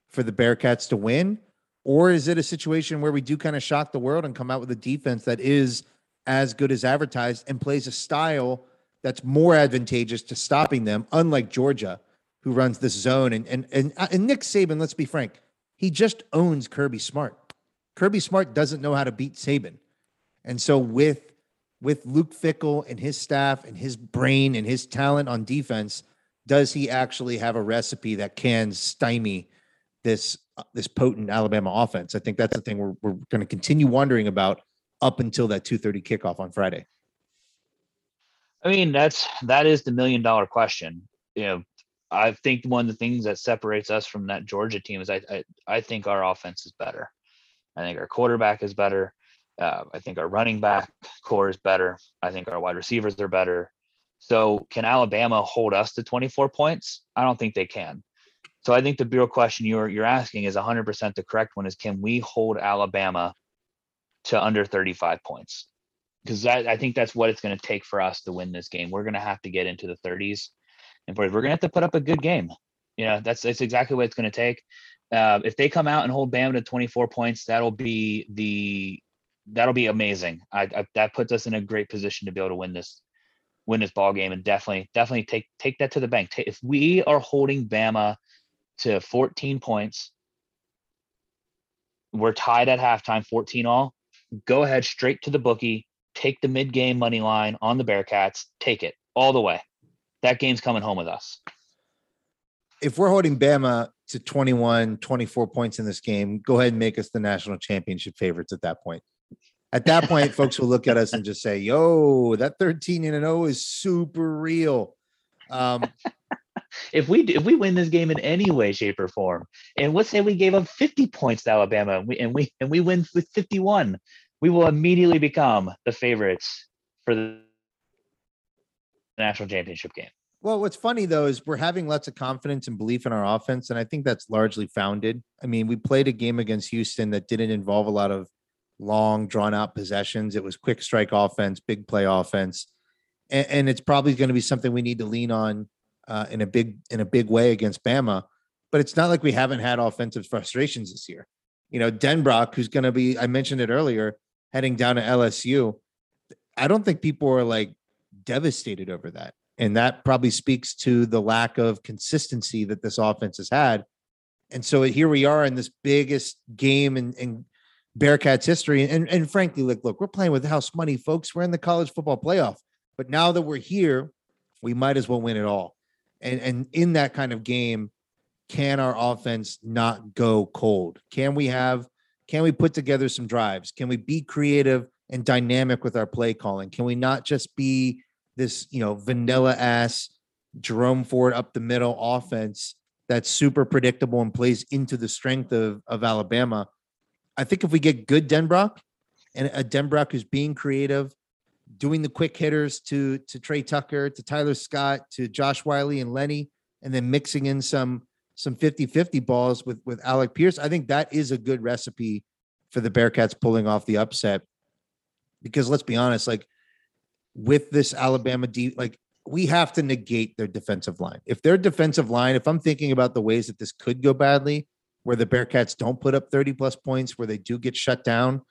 for the Bearcats to win? Or is it a situation where we do kind of shock the world and come out with a defense that is as good as advertised and plays a style that's more advantageous to stopping them, unlike Georgia, who runs this zone. And and and, uh, and Nick Saban, let's be frank, he just owns Kirby Smart. Kirby Smart doesn't know how to beat Saban. And so with with Luke Fickell and his staff and his brain and his talent on defense, does he actually have a recipe that can stymie this uh, this potent Alabama offense? I think that's the thing we're we're going to continue wondering about up until that 2:30 kickoff on Friday. I mean, that's that is the million dollar question. You know, I think one of the things that separates us from that Georgia team is I I, I think our offense is better. I think our quarterback is better. Uh, I think our running back core is better. I think our wide receivers are better. So, can Alabama hold us to 24 points? I don't think they can. So, I think the real question you're you're asking is 100% the correct one: is can we hold Alabama to under 35 points? Because I think that's what it's going to take for us to win this game. We're going to have to get into the 30s, and we're to have to put up a good game. You know, that's that's exactly what it's to take. Uh, if they come out and hold Bama to 24 points, that'll be the that'll be amazing. I, I, that puts us in a great position to be able to win this win this ball game and definitely definitely take take that to the bank. If we are holding Bama to 14 points, we're tied at halftime, 14 all. Go ahead straight to the bookie, take the mid game money line on the Bearcats, take it all the way. That game's coming home with us. If we're holding Bama to 21, 24 points in this game, go ahead and make us the national championship favorites at that point. At that point, folks will look at us and just say, "Yo, that 13 and 0 is super real." Um, if we if we win this game in any way, shape, or form, and let's say we gave up 50 points to Alabama, and we and we and we win with 51, we will immediately become the favorites for the national championship game. Well, what's funny though is we're having lots of confidence and belief in our offense, and I think that's largely founded. I mean, we played a game against Houston that didn't involve a lot of long, drawn out possessions. It was quick strike offense, big play offense, and, and it's probably going to be something we need to lean on uh, in a big in a big way against Bama. But it's not like we haven't had offensive frustrations this year. You know, Denbrock, who's going to be, I mentioned it earlier, heading down to LSU. I don't think people are like devastated over that. And that probably speaks to the lack of consistency that this offense has had. And so here we are in this biggest game in, in Bearcats history. And, and frankly, like, look, we're playing with house money, folks. We're in the college football playoff. But now that we're here, we might as well win it all. And and in that kind of game, can our offense not go cold? Can we have can we put together some drives? Can we be creative and dynamic with our play calling? Can we not just be this, you know, vanilla ass Jerome Ford up the middle offense that's super predictable and plays into the strength of, of Alabama? I think if we get good Denbrock and a Denbrock who's being creative, doing the quick hitters to to Tre Tucker, to Tyler Scott, to Josh Whyle and Lenny, and then mixing in some some 50-50 balls with with Alec Pierce, I think that is a good recipe for the Bearcats pulling off the upset. Because let's be honest, like with this Alabama D, like we have to negate their defensive line. If their defensive line, if I'm thinking about the ways that this could go badly, where the Bearcats don't put up 30 plus points, where they do get shut down,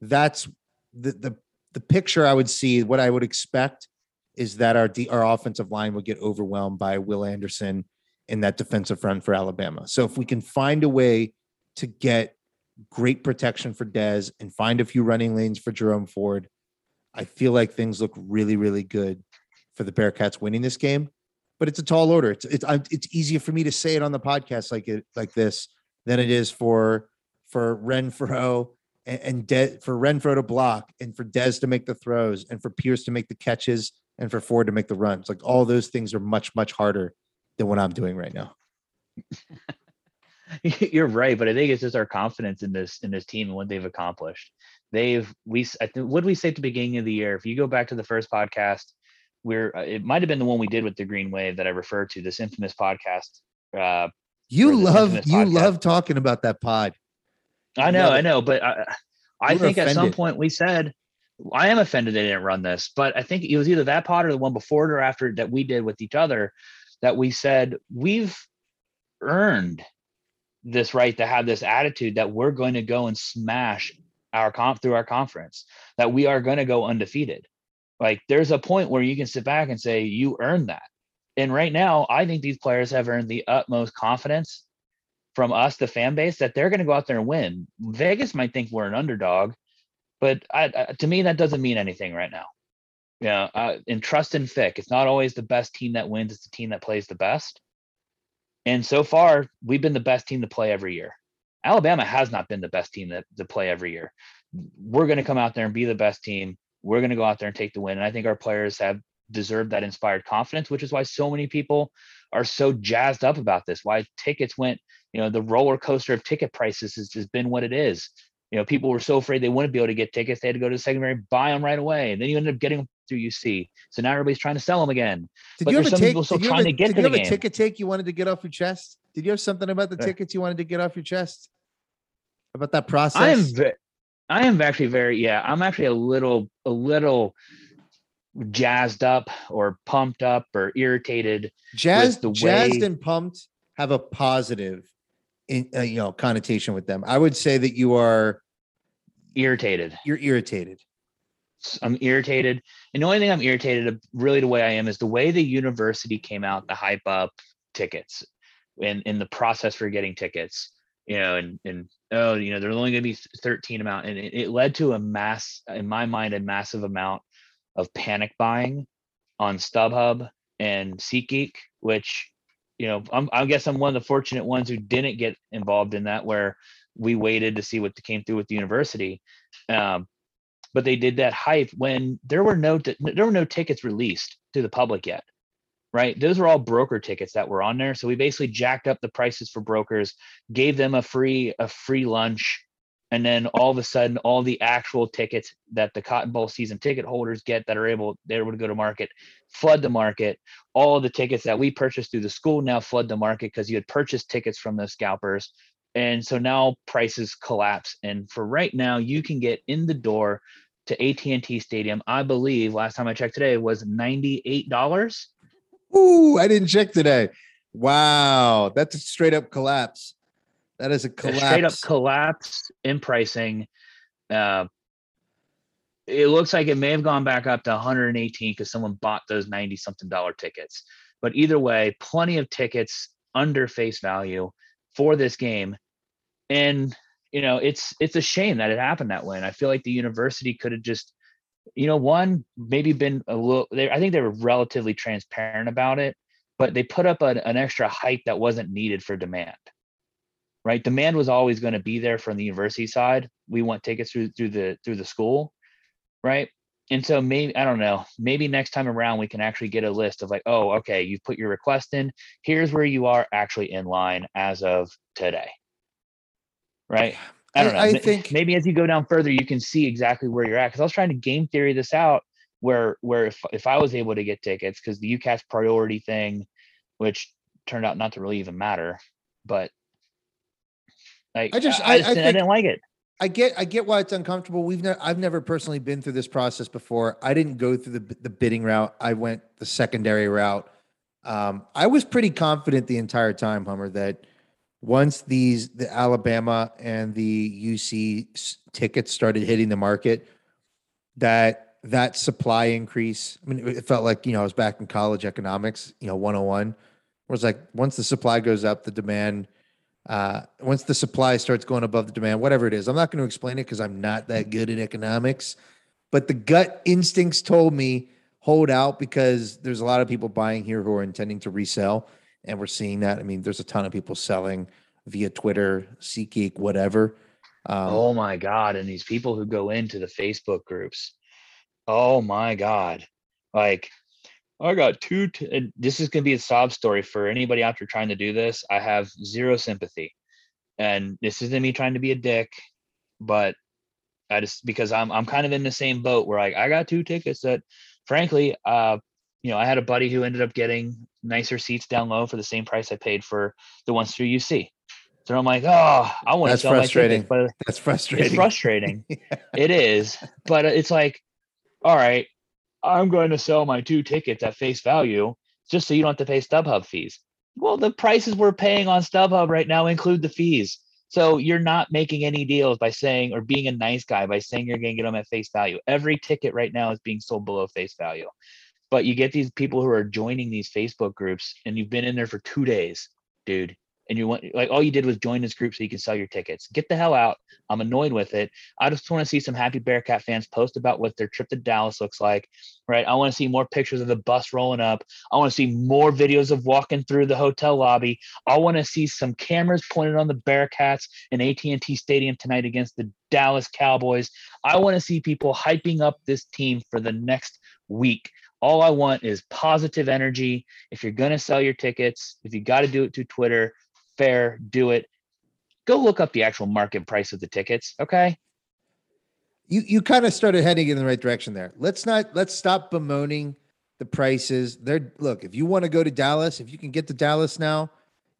that's the the the picture I would see. What I would expect is that our D, our offensive line would get overwhelmed by Will Anderson in that defensive front for Alabama. So if we can find a way to get great protection for Dez and find a few running lanes for Jerome Ford, I feel like things look really really good for the Bearcats winning this game. But it's a tall order. It's it's it's easier for me to say it on the podcast like it like this than it is for for Renfro and, and De- for Renfro to block and for Dez to make the throws and for Pierce to make the catches and for Ford to make the runs. Like all those things are much much harder than what I'm doing right now. You're right, but I think it's just our confidence in this in this team and what they've accomplished. They've we what we say at the beginning of the year? If you go back to the first podcast, where uh, it might have been the one we did with the Green Wave that I referred to, this infamous podcast uh, you love you podcast. love talking about that pod. I know, I know, but I, I think offended. at some point we said I am offended they didn't run this, but I think it was either that pod or the one before it or after that we did with each other that we said we've earned this right to have this attitude that we're going to go and smash our comp through our conference, that we are going to go undefeated. Like there's a point where you can sit back and say you earned that. And right now, I think these players have earned the utmost confidence from us, the fan base, that they're going to go out there and win. Vegas might think we're an underdog, but I, I, to me, that doesn't mean anything right now. you know, uh, and trust in Fick. It's not always the best team that wins; it's the team that plays the best. And so far, we've been the best team to play every year. Alabama has not been the best team that, to play every year. We're going to come out there and be the best team. We're going to go out there and take the win. And I think our players have deserved that inspired confidence, which is why so many people are so jazzed up about this. Why tickets went, you know, the roller coaster of ticket prices has, has been what it is. You know, people were so afraid they wouldn't be able to get tickets, they had to go to the secondary, buy them right away. And then you ended up getting them through UC. So now everybody's trying to sell them again. Did But you there's ever some take? people still Did you trying ever, to get did to you the have a game. ticket take you wanted to get off your chest? Did you have something about the tickets you wanted to get off your chest? About that process? I am, ve- I am actually very, yeah, I'm actually a little, a little jazzed up or pumped up or irritated. jazzed, the jazzed and pumped have a positive, in uh, you know, connotation with them. I would say that you are Irritated. you're irritated. I'm irritated. And the only thing I'm irritated really the way I am is the way the university came out to hype up tickets and in the process for getting tickets, you know, and, and oh, you know, there's only going to be 13 amount. And it, it led to a mass, in my mind, a massive amount of panic buying on StubHub and SeatGeek, which, you know, I'm, I guess I'm one of the fortunate ones who didn't get involved in that, where we waited to see what came through with the university. Um, but they did that hype when there were no there were no tickets released to the public yet right? Those were all broker tickets that were on there. So we basically jacked up the prices for brokers gave them a free a free lunch and then all of a sudden all the actual tickets that the cotton bowl season ticket holders get that are able they're able to go to market flood the market. All the tickets that we purchased through the school now flood the market because you had purchased tickets from those scalpers. And so now prices collapse. And for right now you can get in the door to AT&T Stadium, I believe last time I checked today was $98. Ooh, I didn't check today. Wow, that's a straight up collapse. That is a A collapse. Straight up collapse in pricing. Uh, it looks like it may have gone back up to 118 because someone bought those 90 something dollar tickets. But either way, plenty of tickets under face value for this game. And you know, it's it's a shame that it happened that way. And I feel like the university could have just, you know, one maybe been a little. They, I think they were relatively transparent about it, but they put up an, an extra hype that wasn't needed for demand. Right, demand was always going to be there from the university side. We want tickets through through the through the school, right? And so maybe I don't know. Maybe next time around we can actually get a list of like, oh, okay, you've put your request in. Here's where you are actually in line as of today right? I don't know. I think- maybe as you go down further, you can see exactly where you're at. Because I was trying to game theory this out, where where if if I was able to get tickets, because the UCAS priority thing, which turned out not to really even matter, but like I just- I, I- just I didn't- I didn't like it. I get I get why it's uncomfortable. We've never I've never personally been through this process before. I didn't go through the the bidding route. I went the secondary route. Um, I was pretty confident the entire time, Hummer, that once these the Alabama and the UC tickets started hitting the market, that that supply increase. I mean, it felt like you know I was back in college economics, you know, 101. Where it's like once the supply goes up, the demand uh, once the supply starts going above the demand, whatever it is, I'm not going to explain it because I'm not that good at economics. But the gut instincts told me hold out because there's a lot of people buying here who are intending to resell, and we're seeing that. I mean, there's a ton of people selling via Twitter, SeatGeek, whatever. Um, oh my god! And these people who go into the Facebook groups, oh my god! Like I got two. T- this is gonna be a sob story for anybody out there trying to do this. I have zero sympathy, and this isn't me trying to be a dick, but I just because I'm I'm kind of in the same boat where like I got two tickets that, frankly, uh, you know, I had a buddy who ended up getting nicer seats down low for the same price I paid for the ones through UC. So I'm like, oh, I want to sell my frustrating. tickets, but that's frustrating. it's frustrating. It is, but it's like, all right, I'm going to sell my two tickets at face value just so you don't have to pay StubHub fees. Well, the prices we're paying on StubHub right now include the fees. So you're not making any deals by saying or being a nice guy by saying you're going to get them at face value. Every ticket right now is being sold below face value. But you get these people who are joining these Facebook groups and you've been in there for 2 days, dude. and you want like all you did was join this group so you can sell your tickets. Get the hell out. I'm annoyed with it. I just want to see some happy Bearcat fans post about what their trip to Dallas looks like. Right. I want to see more pictures of the bus rolling up. I want to see more videos of walking through the hotel lobby. I want to see some cameras pointed on the Bearcats in AT&T Stadium tonight against the Dallas Cowboys. I want to see people hyping up this team for the next week. All I want is positive energy. If you're going to sell your tickets, if you got to do it through Twitter, fair, do it. Go look up the actual market price of the tickets. Okay. You you kind of started heading in the right direction there. Let's not let's stop bemoaning the prices. They're look, if you want to go to Dallas, if you can get to Dallas now,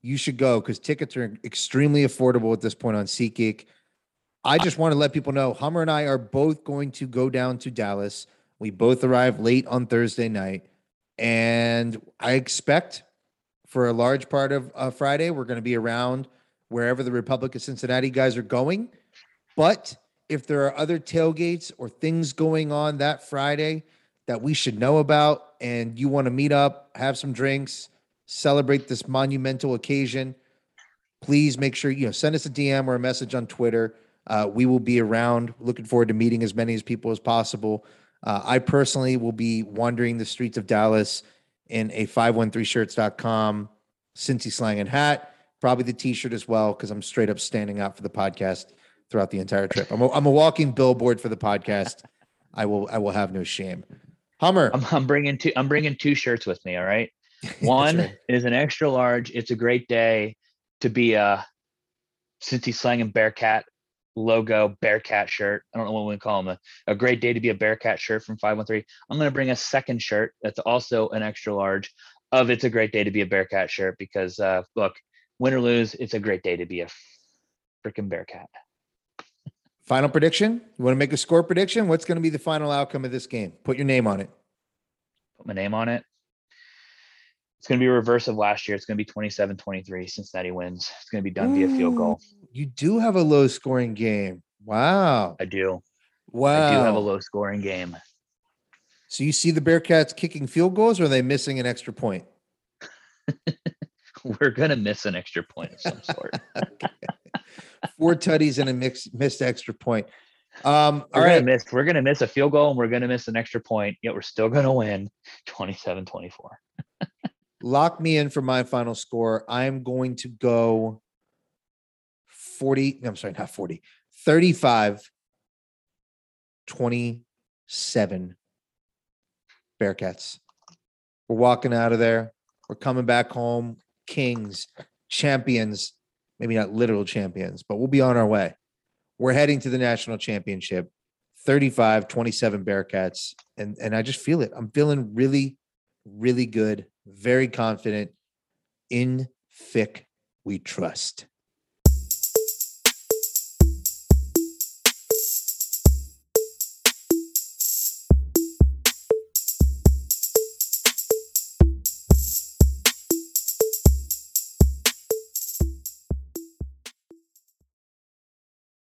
you should go because tickets are extremely affordable at this point on SeatGeek. I just want to let people know Hummer and I are both going to go down to Dallas. We both arrive late on Thursday night. And I expect for a large part of uh, Friday. We're going to be around wherever the Republic of Cincinnati guys are going. But if there are other tailgates or things going on that Friday that we should know about, and you want to meet up, have some drinks, celebrate this monumental occasion, please make sure you know send us a DM or a message on Twitter. Uh, we will be around. Looking forward to meeting as many as people as possible. Uh, I personally will be wandering the streets of Dallas in a 513shirts.com Cincy Slangin' hat, probably the t-shirt as well, because I'm straight up standing out for the podcast throughout the entire trip. I'm a, I'm a walking billboard for the podcast. I will I will have no shame. Hummer. I'm, I'm bringing two. I'm bringing two shirts with me. All right. One right. is an extra large. It's a great day to be a Cincy Slangin' Bearcat logo Bearcat shirt. I don't know what we call them. A, a great day to be a Bearcat shirt from 513. I'm going to bring a second shirt that's also an extra large of It's a Great Day to be a Bearcat shirt because, uh, look, win or lose, it's a great day to be a freaking Bearcat. Final prediction? You want to make a score prediction? What's going to be the final outcome of this game? Put your name on it. Put my name on it. It's going to be a reverse of last year. It's going to be 27 23. Cincinnati wins. It's going to be done Ooh, via field goal. You do have a low scoring game. Wow. I do. Wow. I do have a low scoring game. So you see the Bearcats kicking field goals or are they missing an extra point? We're going to miss an extra point of some sort. Four tutties and a mix, missed extra point. Um, we're gonna miss. We're gonna miss a field goal, and we're gonna miss an extra point. Yet we're still gonna win 27-24. Lock me in for my final score. I'm going to go 40. I'm sorry, not 40. 35 27 Bearcats. We're walking out of there. We're coming back home, kings, champions, maybe not literal champions, but we'll be on our way. We're heading to the national championship. 35 27 Bearcats. And, and I just feel it. I'm feeling really, really good, very confident. In Fick, we trust.